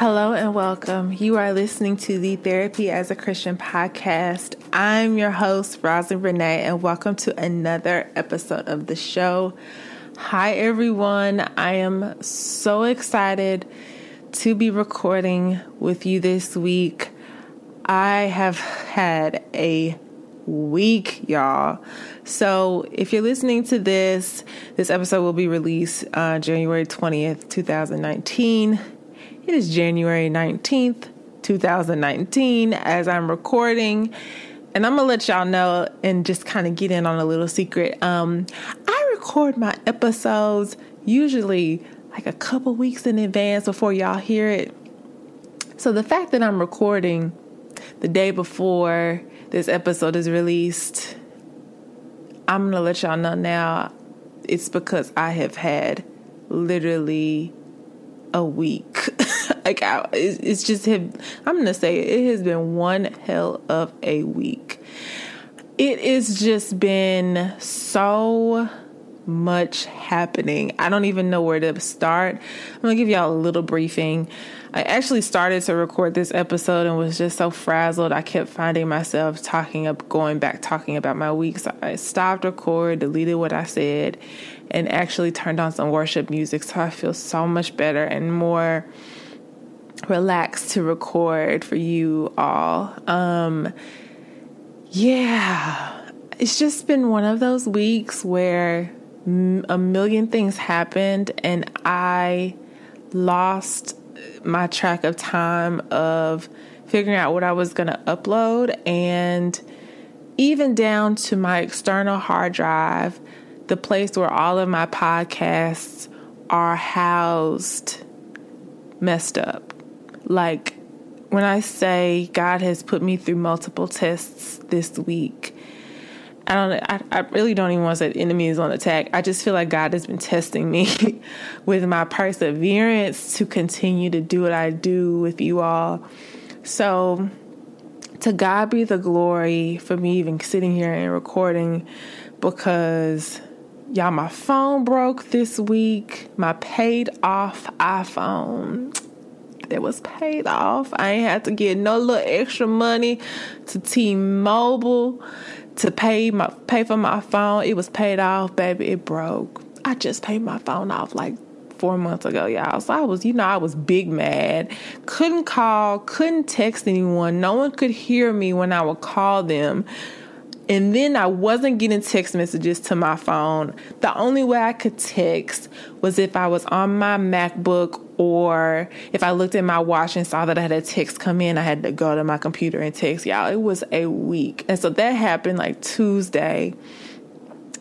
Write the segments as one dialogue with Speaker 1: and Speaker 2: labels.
Speaker 1: Hello and welcome. You are listening to the Therapy as a Christian podcast. I'm your host, Rosalind Renee, and welcome to another episode of the show. Hi, everyone. I am so excited to be recording with you this week. I have had a week, y'all. So, if you're listening to this, this episode will be released uh, January 20th, 2019. It is January 19th, 2019, as I'm recording. And I'm gonna let y'all know and just kind of get in on a little secret. Um, I record my episodes usually like a couple weeks in advance before y'all hear it. So the fact that I'm recording the day before this episode is released, I'm gonna let y'all know now. It's because I have had literally a week. like I, it's just have I'm gonna say it, it has been one hell of a week. It has just been so much happening. I don't even know where to start. I'm gonna give y'all a little briefing. I actually started to record this episode and was just so frazzled. I kept finding myself talking up, going back, talking about my week. So I stopped record, deleted what I said, and actually turned on some worship music. So I feel so much better and more relaxed to record for you all. Um, yeah, it's just been one of those weeks where a million things happened and I lost my track of time of figuring out what I was going to upload and even down to my external hard drive, the place where all of my podcasts are housed messed up. Like when I say God has put me through multiple tests this week, I don't. I, I really don't even want to say enemy is on attack. I just feel like God has been testing me with my perseverance to continue to do what I do with you all. So, to God be the glory for me even sitting here and recording, because y'all, my phone broke this week. My paid off iPhone that was paid off. I ain't had to get no little extra money to T-Mobile to pay my pay for my phone. It was paid off, baby. It broke. I just paid my phone off like four months ago, y'all. So I was, you know, I was big mad. Couldn't call, couldn't text anyone. No one could hear me when I would call them. And then I wasn't getting text messages to my phone. The only way I could text was if I was on my MacBook or if I looked at my watch and saw that I had a text come in, I had to go to my computer and text. Y'all, it was a week. And so that happened like Tuesday.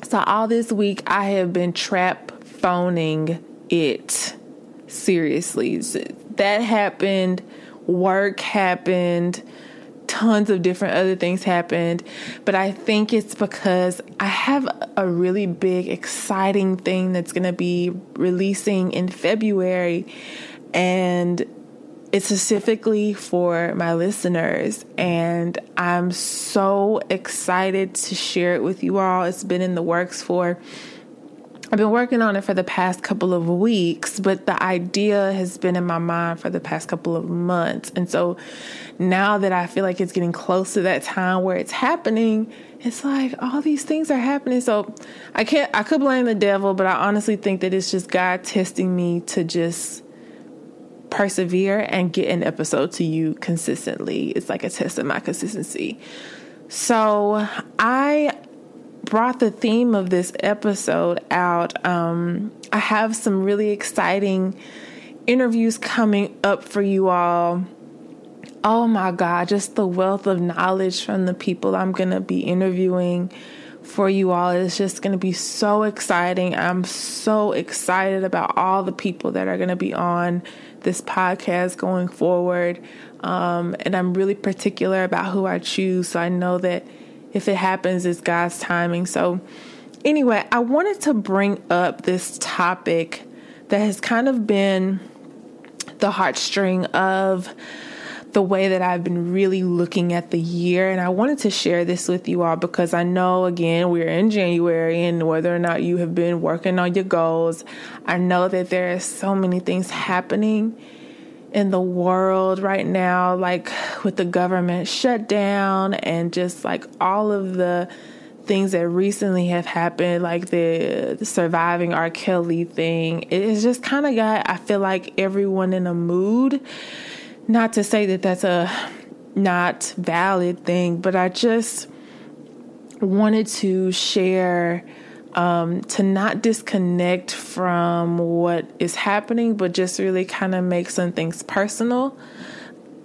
Speaker 1: So all this week I have been trap phoning it seriously. That happened, work happened tons of different other things happened, but I think it's because I have a really big, exciting thing that's going to be releasing in February. And it's specifically for my listeners, and I'm so excited to share it with you all. It's been in the works for I've been working on it for the past couple of weeks, but the idea has been in my mind for the past couple of months. And so now that I feel like it's getting close to that time where it's happening, it's like all these things are happening. So I can't, I could blame the devil, but I honestly think that it's just God testing me to just persevere and get an episode to you consistently. It's like a test of my consistency. So I brought the theme of this episode out. Um, I have some really exciting interviews coming up for you all. Oh my God, just the wealth of knowledge from the people I'm going to be interviewing for you all is just going to be so exciting. I'm so excited about all the people that are going to be on this podcast going forward. Um, and I'm really particular about who I choose. So I know that if it happens, it's God's timing. So, anyway, I wanted to bring up this topic that has kind of been the heartstring of the way that I've been really looking at the year. And I wanted to share this with you all because I know, again, we're in January and whether or not you have been working on your goals, I know that there are so many things happening in the world right now, like with the government shutdown and just like all of the things that recently have happened, like the, the surviving R. Kelly thing. It's just kind of got, I feel like, everyone in a mood. Not to say that that's a not valid thing, but I just wanted to share um, to not disconnect from what is happening, but just really kind of make some things personal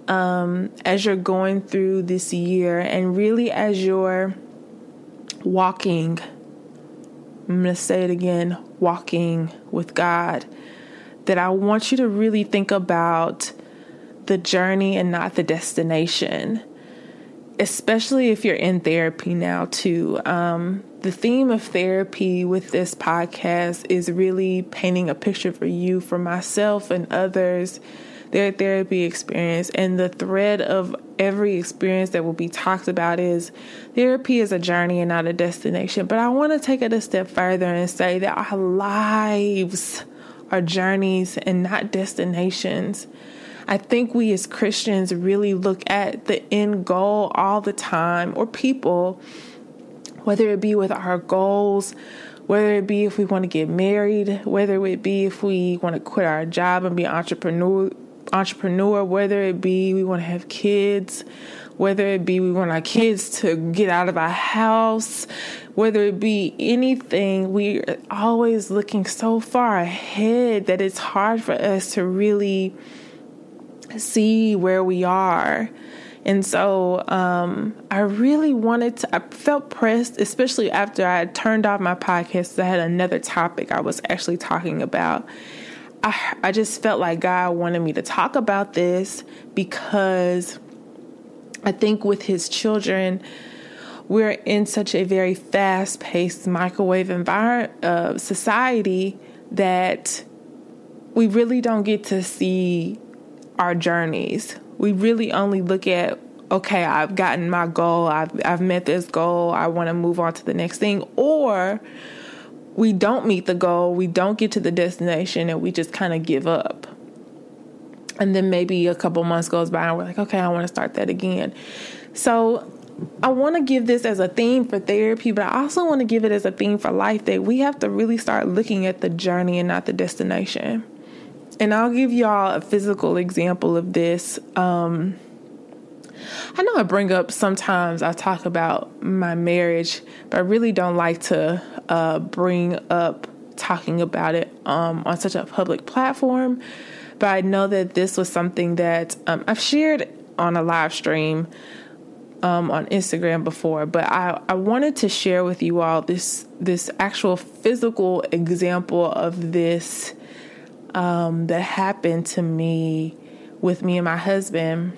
Speaker 1: um, as you're going through this year and really as you're walking. I'm going to say it again walking with God. That I want you to really think about the journey and not the destination especially if you're in therapy now too um, the theme of therapy with this podcast is really painting a picture for you for myself and others their therapy experience. And the thread of every experience that will be talked about is therapy is a journey and not a destination. But i want to take it a step further and say that our lives are journeys and not destinations. I think we as Christians really look at the end goal all the time, or people, whether it be with our goals, whether it be if we want to get married, whether it be if we want to quit our job and be entrepreneur, entrepreneur, whether it be we want to have kids, whether it be we want our kids to get out of our house, whether it be anything, we're always looking so far ahead that it's hard for us to really see where we are. And so um, I really wanted to, I felt pressed, especially after I turned off my podcast. I had another topic I was actually talking about. I, I just felt like God wanted me to talk about this because I think with His children, we're in such a very fast paced microwave environment, uh, society that we really don't get to see our journeys. We really only look at okay, I've gotten my goal, I've I've met this goal, I want to move on to the next thing or we don't meet the goal, we don't get to the destination and we just kind of give up. And then maybe a couple months goes by and we're like, okay, I want to start that again. So I want to give this as a theme for therapy, but I also want to give it as a theme for life that we have to really start looking at the journey and not the destination. And I'll give y'all a physical example of this. Um, I know I bring up sometimes I talk about my marriage, but I really don't like to uh, bring up talking about it um, on such a public platform. But I know that this was something that um, I've shared on a live stream um, on Instagram before, but I, I wanted to share with you all this this actual physical example of this um, that happened to me with me and my husband.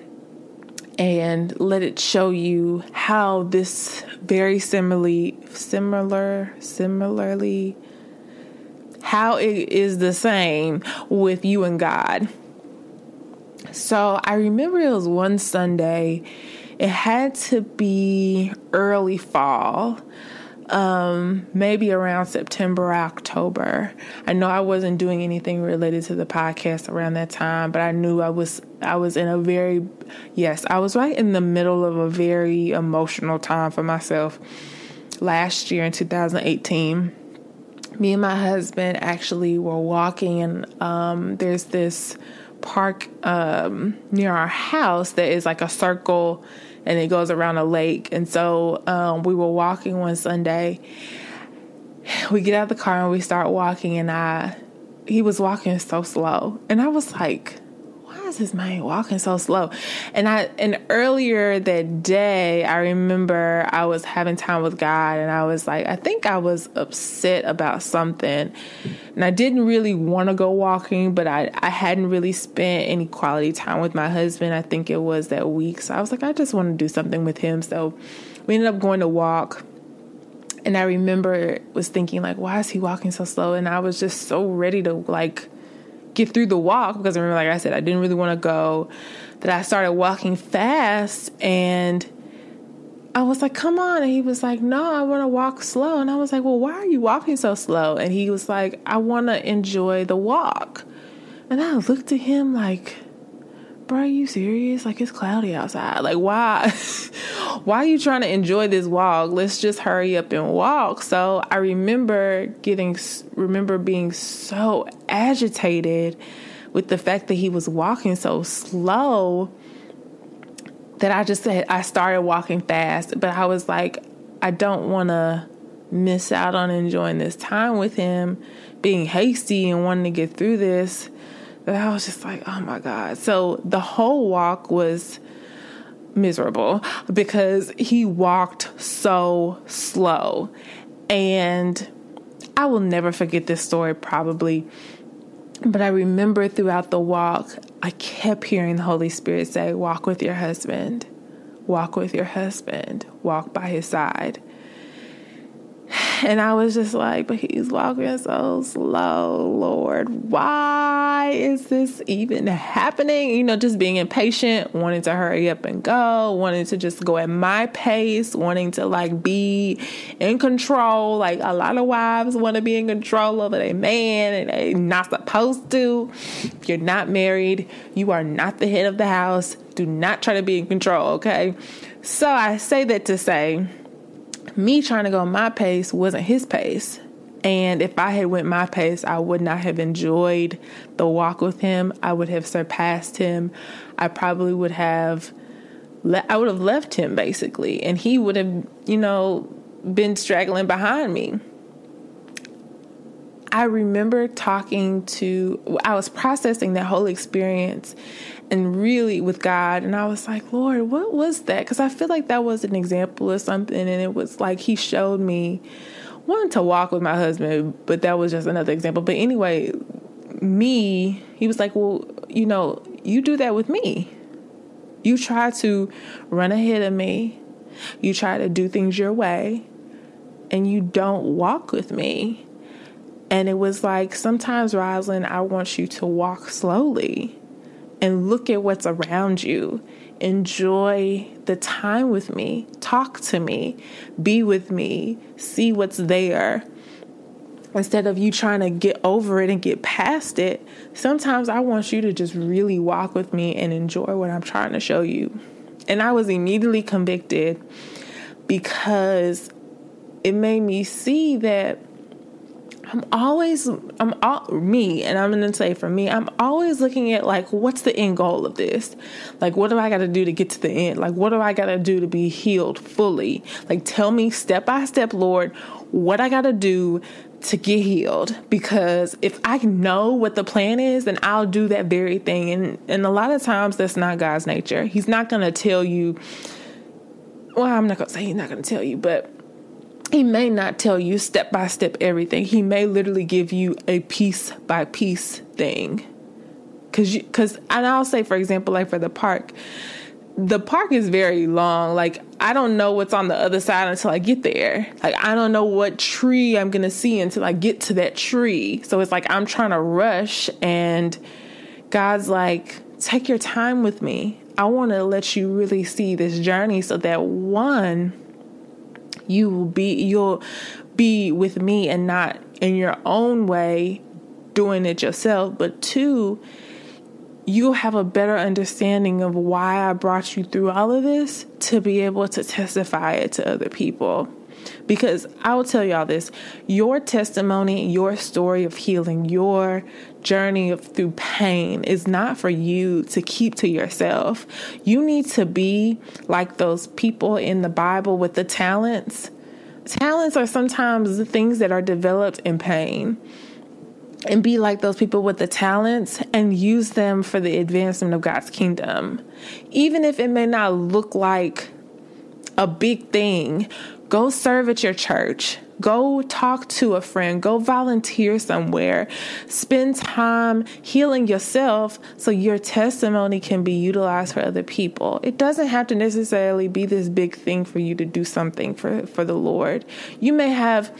Speaker 1: and let it show you how this very similarly similar similarly how it is the same with you and God. So I remember it was one Sunday. It had to be early fall um, maybe around September, October. I know I wasn't doing anything related to the podcast around that time, but I knew I was I was in a very yes, I was right in the middle of a very emotional time for myself. Last year in 2018, me and my husband actually were walking, and um, there's this park um, near our house that is like a circle and it goes around a lake. And so um, we were walking one Sunday. We get out of the car and we start walking, and I he was walking so slow, and I was like, is this man walking so slow? And I and earlier that day, I remember I was having time with God and I was like, I think I was upset about something. And I didn't really want to go walking, but I, I hadn't really spent any quality time with my husband. I think it was that week. So I was like, I just want to do something with him. So we ended up going to walk. And I remember was thinking like, why is he walking so slow? And I was just so ready to like get through the walk because I remember, like I said, I didn't really want to go. That I started walking fast and I was like, come on. And he was like, no, I want to walk slow. And I was like, well, why are you walking so slow? And he was like, I want to enjoy the walk. And I looked at him like, bro, are you serious? Like it's cloudy outside. Like why why are you trying to enjoy this walk? Let's just hurry up and walk. So I remember getting remember being so agitated with the fact that he was walking so slow that I just said I started walking fast, but I was like I don't want to miss out on enjoying this time with him, being hasty and wanting to get through this that I was just like, oh my God. So the whole walk was miserable because he walked so slow. And I will never forget this story, probably. But I remember throughout the walk, I kept hearing the Holy Spirit say, Walk with your husband, walk with your husband, walk by his side. And I was just like, but he's walking so slow, Lord. Why is this even happening? You know, just being impatient, wanting to hurry up and go, wanting to just go at my pace, wanting to like be in control. Like a lot of wives want to be in control over a man and they're not supposed to. If you're not married, you are not the head of the house. Do not try to be in control, okay? So I say that to say, me trying to go my pace wasn't his pace. And if I had went my pace, I would not have enjoyed the walk with him. I would have surpassed him. I probably would have le- I would have left him basically and he would have, you know, been straggling behind me. I remember talking to, I was processing that whole experience and really with God. And I was like, Lord, what was that? Because I feel like that was an example of something. And it was like He showed me wanting to walk with my husband, but that was just another example. But anyway, me, He was like, Well, you know, you do that with me. You try to run ahead of me, you try to do things your way, and you don't walk with me. And it was like, sometimes, Rosalind, I want you to walk slowly and look at what's around you. Enjoy the time with me. Talk to me. Be with me. See what's there. Instead of you trying to get over it and get past it, sometimes I want you to just really walk with me and enjoy what I'm trying to show you. And I was immediately convicted because it made me see that I'm always I'm all me and I'm gonna say for me, I'm always looking at like what's the end goal of this? Like what do I gotta do to get to the end? Like what do I gotta do to be healed fully? Like tell me step by step, Lord, what I gotta do to get healed because if I know what the plan is, then I'll do that very thing. And and a lot of times that's not God's nature. He's not gonna tell you well, I'm not gonna say he's not gonna tell you, but he may not tell you step by step everything. He may literally give you a piece by piece thing. Cause, you, cause, and I'll say, for example, like for the park, the park is very long. Like I don't know what's on the other side until I get there. Like I don't know what tree I'm going to see until I get to that tree. So it's like I'm trying to rush and God's like take your time with me. I want to let you really see this journey so that one you will be you'll be with me and not in your own way doing it yourself, but two you'll have a better understanding of why I brought you through all of this to be able to testify it to other people. Because I will tell y'all this your testimony, your story of healing, your journey of, through pain is not for you to keep to yourself. You need to be like those people in the Bible with the talents. Talents are sometimes the things that are developed in pain and be like those people with the talents and use them for the advancement of God's kingdom. Even if it may not look like a big thing, go serve at your church. Go talk to a friend. Go volunteer somewhere. Spend time healing yourself so your testimony can be utilized for other people. It doesn't have to necessarily be this big thing for you to do something for, for the Lord. You may have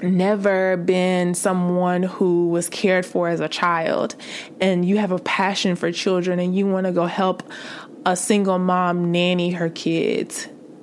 Speaker 1: never been someone who was cared for as a child and you have a passion for children and you want to go help a single mom nanny her kids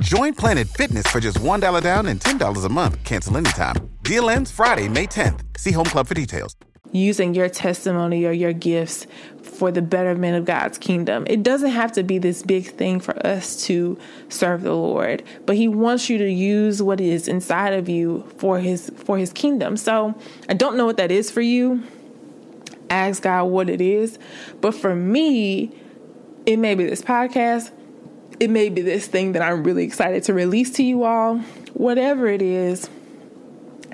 Speaker 2: Join Planet Fitness for just $1 down and $10 a month. Cancel anytime. Deal ends Friday, May 10th. See Home Club for details.
Speaker 1: Using your testimony or your gifts for the betterment of God's kingdom. It doesn't have to be this big thing for us to serve the Lord, but he wants you to use what is inside of you for his for his kingdom. So, I don't know what that is for you. Ask God what it is, but for me, it may be this podcast, it may be this thing that I'm really excited to release to you all. Whatever it is,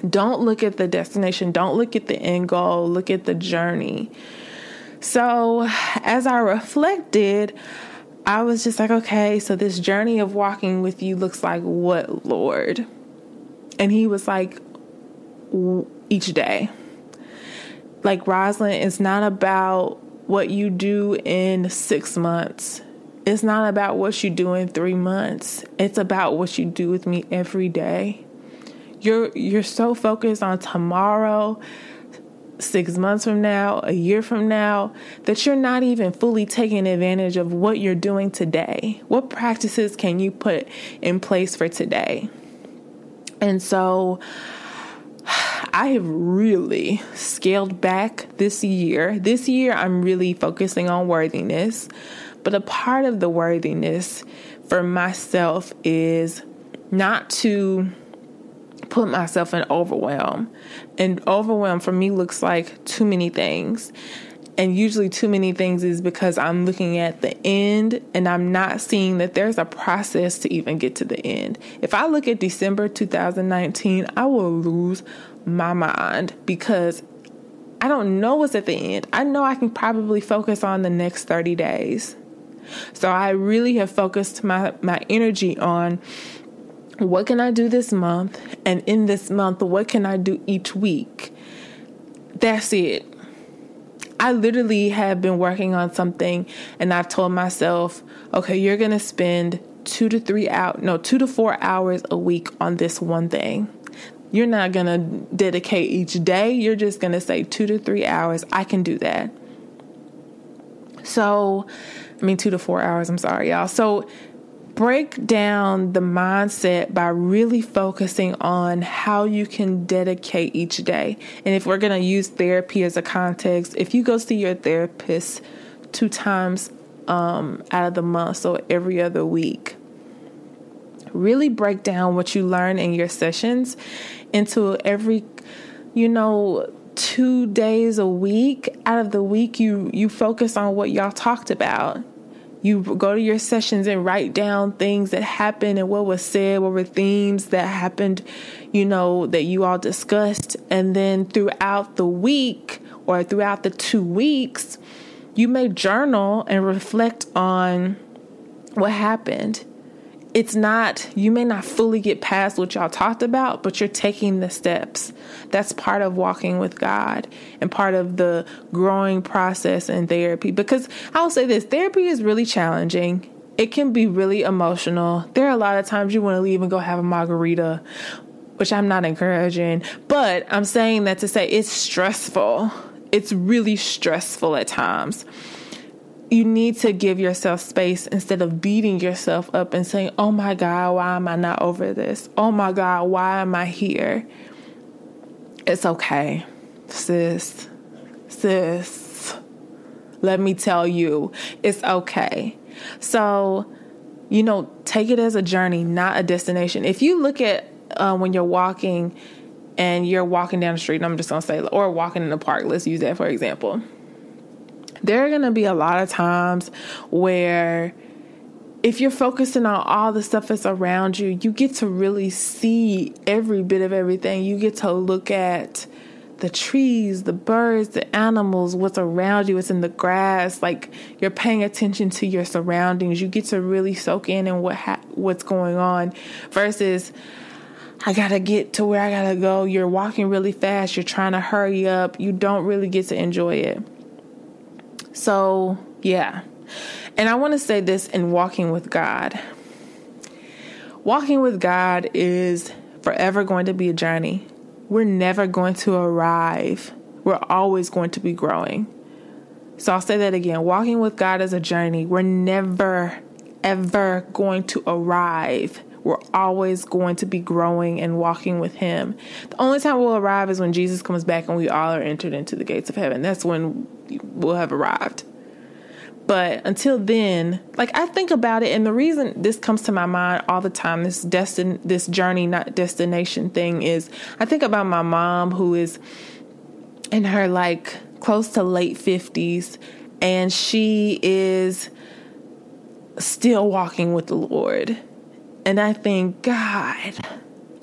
Speaker 1: don't look at the destination, don't look at the end goal, look at the journey so, as I reflected, I was just like, okay, so this journey of walking with you looks like what, Lord? And he was like, each day. Like, Rosalind, it's not about what you do in six months. It's not about what you do in three months. It's about what you do with me every day. You're you're so focused on tomorrow six months from now, a year from now, that you're not even fully taking advantage of what you're doing today. What practices can you put in place for today? And so I have really scaled back this year. This year, I'm really focusing on worthiness. But a part of the worthiness for myself is not to put myself in overwhelm. And overwhelm for me looks like too many things. And usually, too many things is because I'm looking at the end and I'm not seeing that there's a process to even get to the end. If I look at December 2019, I will lose my mind because I don't know what's at the end. I know I can probably focus on the next 30 days. So I really have focused my, my energy on what can I do this month? And in this month, what can I do each week? That's it. I literally have been working on something and I've told myself, okay, you're going to spend two to three out, no, two to four hours a week on this one thing. You're not going to dedicate each day. You're just going to say two to three hours. I can do that. So, I mean, two to four hours. I'm sorry, y'all. So, break down the mindset by really focusing on how you can dedicate each day. And if we're going to use therapy as a context, if you go see your therapist two times um, out of the month, so every other week, really break down what you learn in your sessions into every, you know, two days a week out of the week you you focus on what y'all talked about you go to your sessions and write down things that happened and what was said, what were themes that happened, you know, that you all discussed. And then throughout the week or throughout the two weeks, you may journal and reflect on what happened it's not, you may not fully get past what y'all talked about, but you're taking the steps. That's part of walking with God and part of the growing process in therapy. Because I'll say this therapy is really challenging. It can be really emotional. There are a lot of times you want to leave and go have a margarita, which I'm not encouraging. But I'm saying that to say it's stressful. It's really stressful at times you need to give yourself space instead of beating yourself up and saying, Oh my God, why am I not over this? Oh my God, why am I here? It's okay, sis. Sis. Let me tell you, it's okay. So, you know, take it as a journey, not a destination. If you look at uh, when you're walking and you're walking down the street, I'm just gonna say, or walking in the park, let's use that for example there are going to be a lot of times where if you're focusing on all the stuff that's around you, you get to really see every bit of everything. You get to look at the trees, the birds, the animals, what's around you, what's in the grass. Like you're paying attention to your surroundings. You get to really soak in and what ha- what's going on versus I gotta get to where I gotta go. You're walking really fast. You're trying to hurry up. You don't really get to enjoy it. So, yeah. And I want to say this in walking with God. Walking with God is forever going to be a journey. We're never going to arrive. We're always going to be growing. So I'll say that again. Walking with God is a journey. We're never, ever going to arrive. We're always going to be growing and walking with Him. The only time we'll arrive is when Jesus comes back and we all are entered into the gates of heaven. That's when we'll have arrived. But until then, like I think about it, and the reason this comes to my mind all the time, this destin, this journey, not destination thing, is I think about my mom who is in her like close to late fifties, and she is still walking with the Lord and I think, God,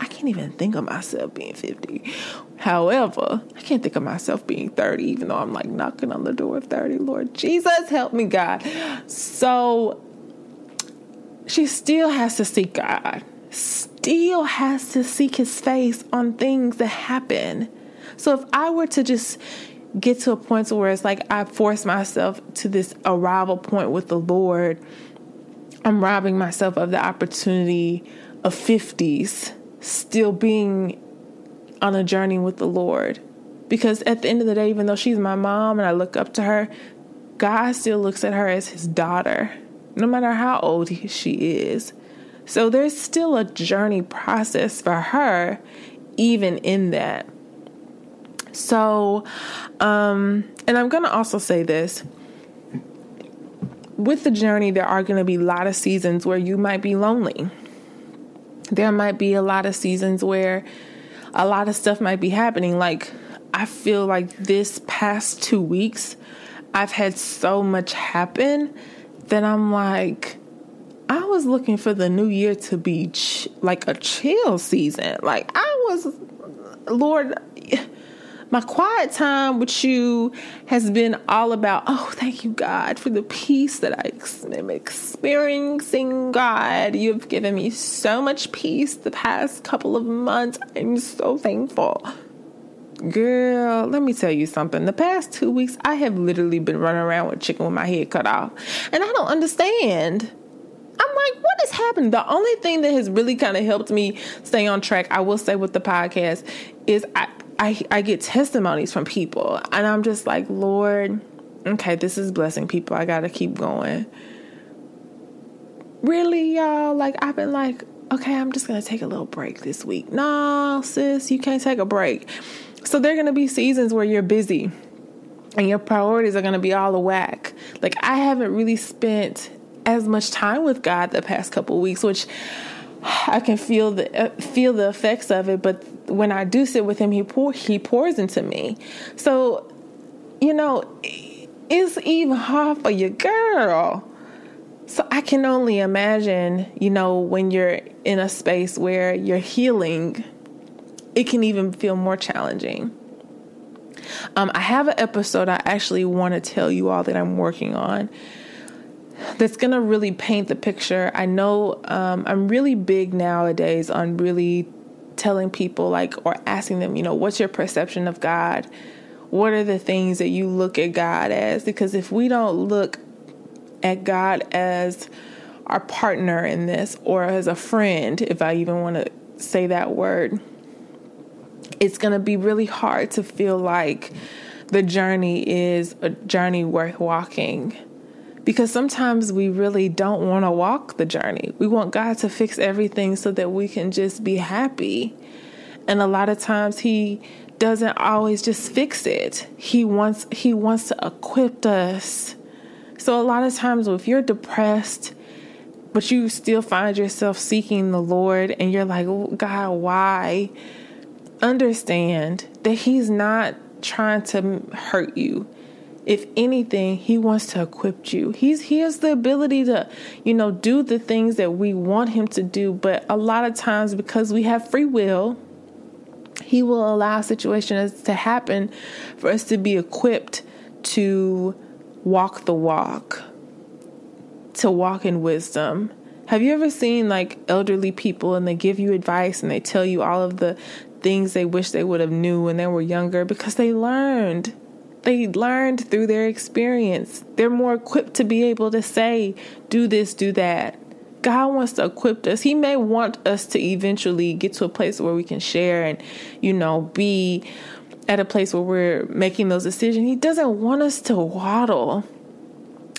Speaker 1: I can't even think of myself being 50. However, I can't think of myself being 30, even though I'm like knocking on the door of 30. Lord Jesus, help me, God. So she still has to seek God, still has to seek his face on things that happen. So if I were to just get to a point where it's like I force myself to this arrival point with the Lord, I'm robbing myself of the opportunity of 50s still being on a journey with the Lord. Because at the end of the day, even though she's my mom and I look up to her, God still looks at her as his daughter, no matter how old she is. So there's still a journey process for her, even in that. So, um, and I'm going to also say this with the journey, there are going to be a lot of seasons where you might be lonely. There might be a lot of seasons where a lot of stuff might be happening. Like, I feel like this past two weeks, I've had so much happen that I'm like, I was looking for the new year to be ch- like a chill season. Like, I was, Lord, my quiet time with you has been all about, oh, thank you, God, for the peace that I am experiencing. God, you've given me so much peace the past couple of months. I'm so thankful. Girl, let me tell you something. The past two weeks, I have literally been running around with chicken with my head cut off. And I don't understand. I'm like, what has happened? The only thing that has really kind of helped me stay on track, I will say with the podcast, is I, I, I get testimonies from people, and I'm just like, Lord, okay, this is blessing people. I gotta keep going. Really, y'all? Like, I've been like, okay, I'm just gonna take a little break this week. No, sis, you can't take a break. So, there are gonna be seasons where you're busy and your priorities are gonna be all a whack. Like, I haven't really spent as much time with God the past couple weeks, which I can feel the uh, feel the effects of it, but when I do sit with him, he pour he pours into me. So, you know, it's even hard for your girl So I can only imagine, you know, when you're in a space where you're healing, it can even feel more challenging. Um, I have an episode I actually want to tell you all that I'm working on that's going to really paint the picture. I know um, I'm really big nowadays on really telling people, like, or asking them, you know, what's your perception of God? What are the things that you look at God as? Because if we don't look at God as our partner in this or as a friend, if I even want to say that word, it's going to be really hard to feel like the journey is a journey worth walking. Because sometimes we really don't want to walk the journey. We want God to fix everything so that we can just be happy. And a lot of times He doesn't always just fix it. He wants He wants to equip us so, a lot of times, if you're depressed, but you still find yourself seeking the Lord and you're like, God, why? Understand that He's not trying to hurt you. If anything, He wants to equip you. He's He has the ability to, you know, do the things that we want Him to do. But a lot of times, because we have free will, He will allow situations to happen for us to be equipped to walk the walk, to walk in wisdom. Have you ever seen like elderly people and they give you advice and they tell you all of the things they wish they would have knew when they were younger because they learned. They learned through their experience. They're more equipped to be able to say, do this, do that. God wants to equip us. He may want us to eventually get to a place where we can share and, you know, be at a place where we're making those decisions. He doesn't want us to waddle.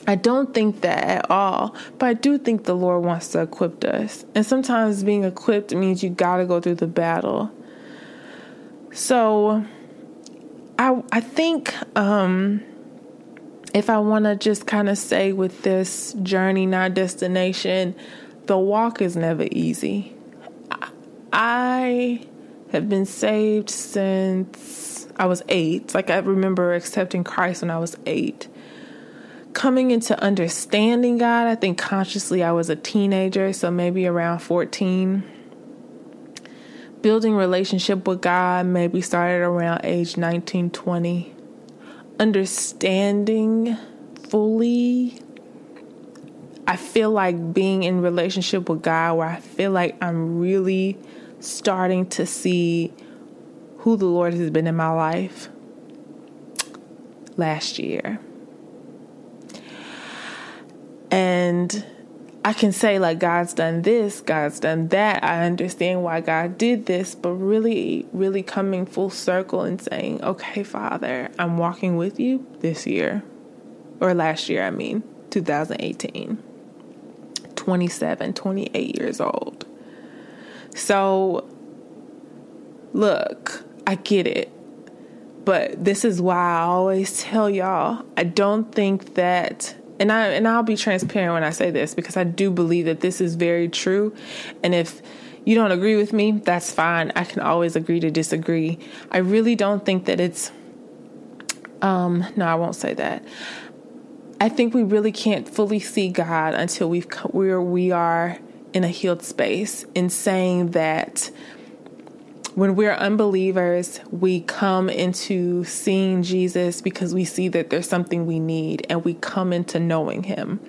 Speaker 1: I don't think that at all, but I do think the Lord wants to equip us. And sometimes being equipped means you got to go through the battle. So I I think um if I want to just kind of say with this journey not destination, the walk is never easy. I have been saved since I was eight. Like I remember accepting Christ when I was eight. Coming into understanding God, I think consciously I was a teenager, so maybe around 14. Building relationship with God maybe started around age 19, 20. Understanding fully I feel like being in relationship with God where I feel like I'm really starting to see who the Lord has been in my life last year. And I can say, like, God's done this, God's done that. I understand why God did this, but really, really coming full circle and saying, okay, Father, I'm walking with you this year, or last year, I mean, 2018, 27, 28 years old. So, look, I get it. But this is why I always tell y'all, I don't think that and I and I'll be transparent when I say this because I do believe that this is very true. And if you don't agree with me, that's fine. I can always agree to disagree. I really don't think that it's um no, I won't say that. I think we really can't fully see God until we've where we are in a healed space in saying that when we're unbelievers, we come into seeing Jesus because we see that there's something we need and we come into knowing him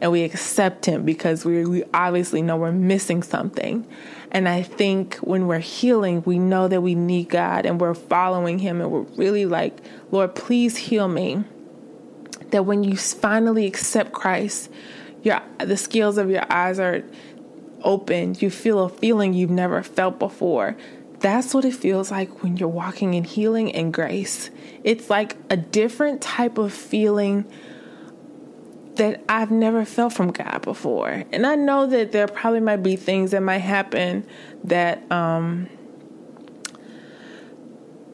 Speaker 1: and we accept him because we, we obviously know we're missing something. And I think when we're healing, we know that we need God and we're following him and we're really like, Lord, please heal me. That when you finally accept Christ, your the scales of your eyes are open. You feel a feeling you've never felt before that's what it feels like when you're walking in healing and grace. It's like a different type of feeling that I've never felt from God before. And I know that there probably might be things that might happen that um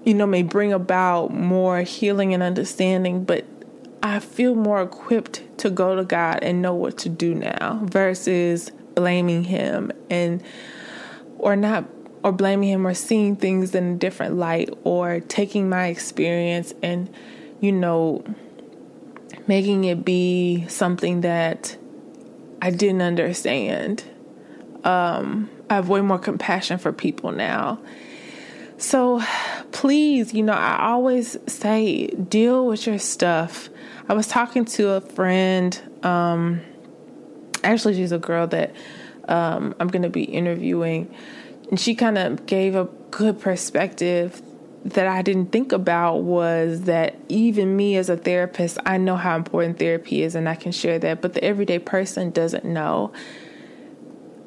Speaker 1: you know may bring about more healing and understanding, but I feel more equipped to go to God and know what to do now versus blaming him and or not or blaming him or seeing things in a different light or taking my experience and, you know, making it be something that I didn't understand. Um, I have way more compassion for people now. So please, you know, I always say deal with your stuff. I was talking to a friend, um, actually, she's a girl that um, I'm going to be interviewing, and she kind of gave a good perspective that I didn't think about was that even me as a therapist, I know how important therapy is and I can share that, but the everyday person doesn't know.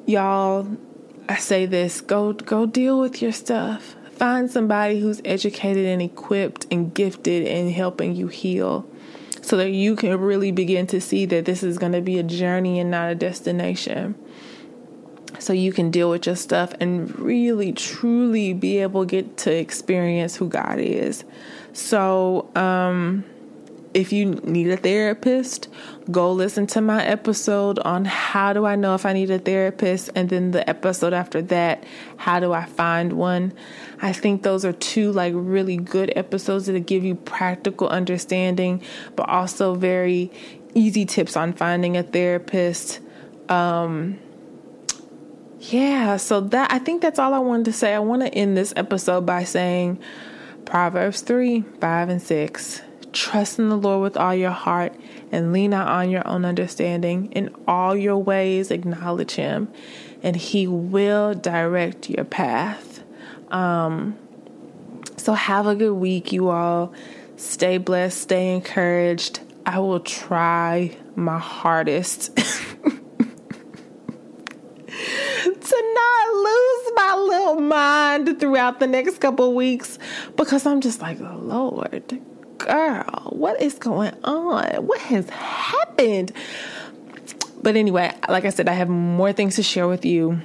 Speaker 1: Y'all, I say this, go go deal with your stuff. Find somebody who's educated and equipped and gifted in helping you heal so that you can really begin to see that this is going to be a journey and not a destination so you can deal with your stuff and really truly be able to get to experience who God is. So, um, if you need a therapist, go listen to my episode on how do I know if I need a therapist, and then the episode after that, how do I find one. I think those are two like really good episodes that give you practical understanding, but also very easy tips on finding a therapist. Um, yeah, so that I think that's all I wanted to say. I want to end this episode by saying Proverbs 3, 5, and 6. Trust in the Lord with all your heart and lean not on your own understanding. In all your ways, acknowledge Him, and He will direct your path. Um, so, have a good week, you all. Stay blessed, stay encouraged. I will try my hardest to not lose my little mind throughout the next couple weeks because I'm just like, Lord, girl, what is going on? What has happened? But anyway, like I said, I have more things to share with you.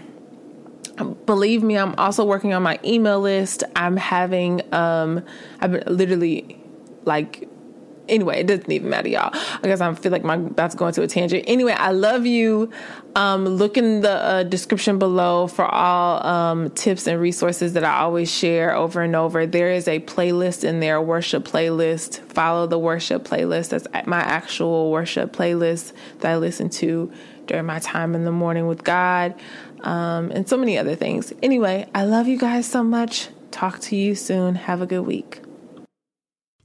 Speaker 1: Believe me, I'm also working on my email list. I'm having, um, I've been literally like anyway, it doesn't even matter, y'all. I guess I feel like my about to go into a tangent. Anyway, I love you. Um, look in the uh, description below for all um, tips and resources that I always share over and over. There is a playlist in there, worship playlist. Follow the worship playlist. That's my actual worship playlist that I listen to during my time in the morning with God, um, and so many other things. Anyway, I love you guys so much. Talk to you soon. Have a good week.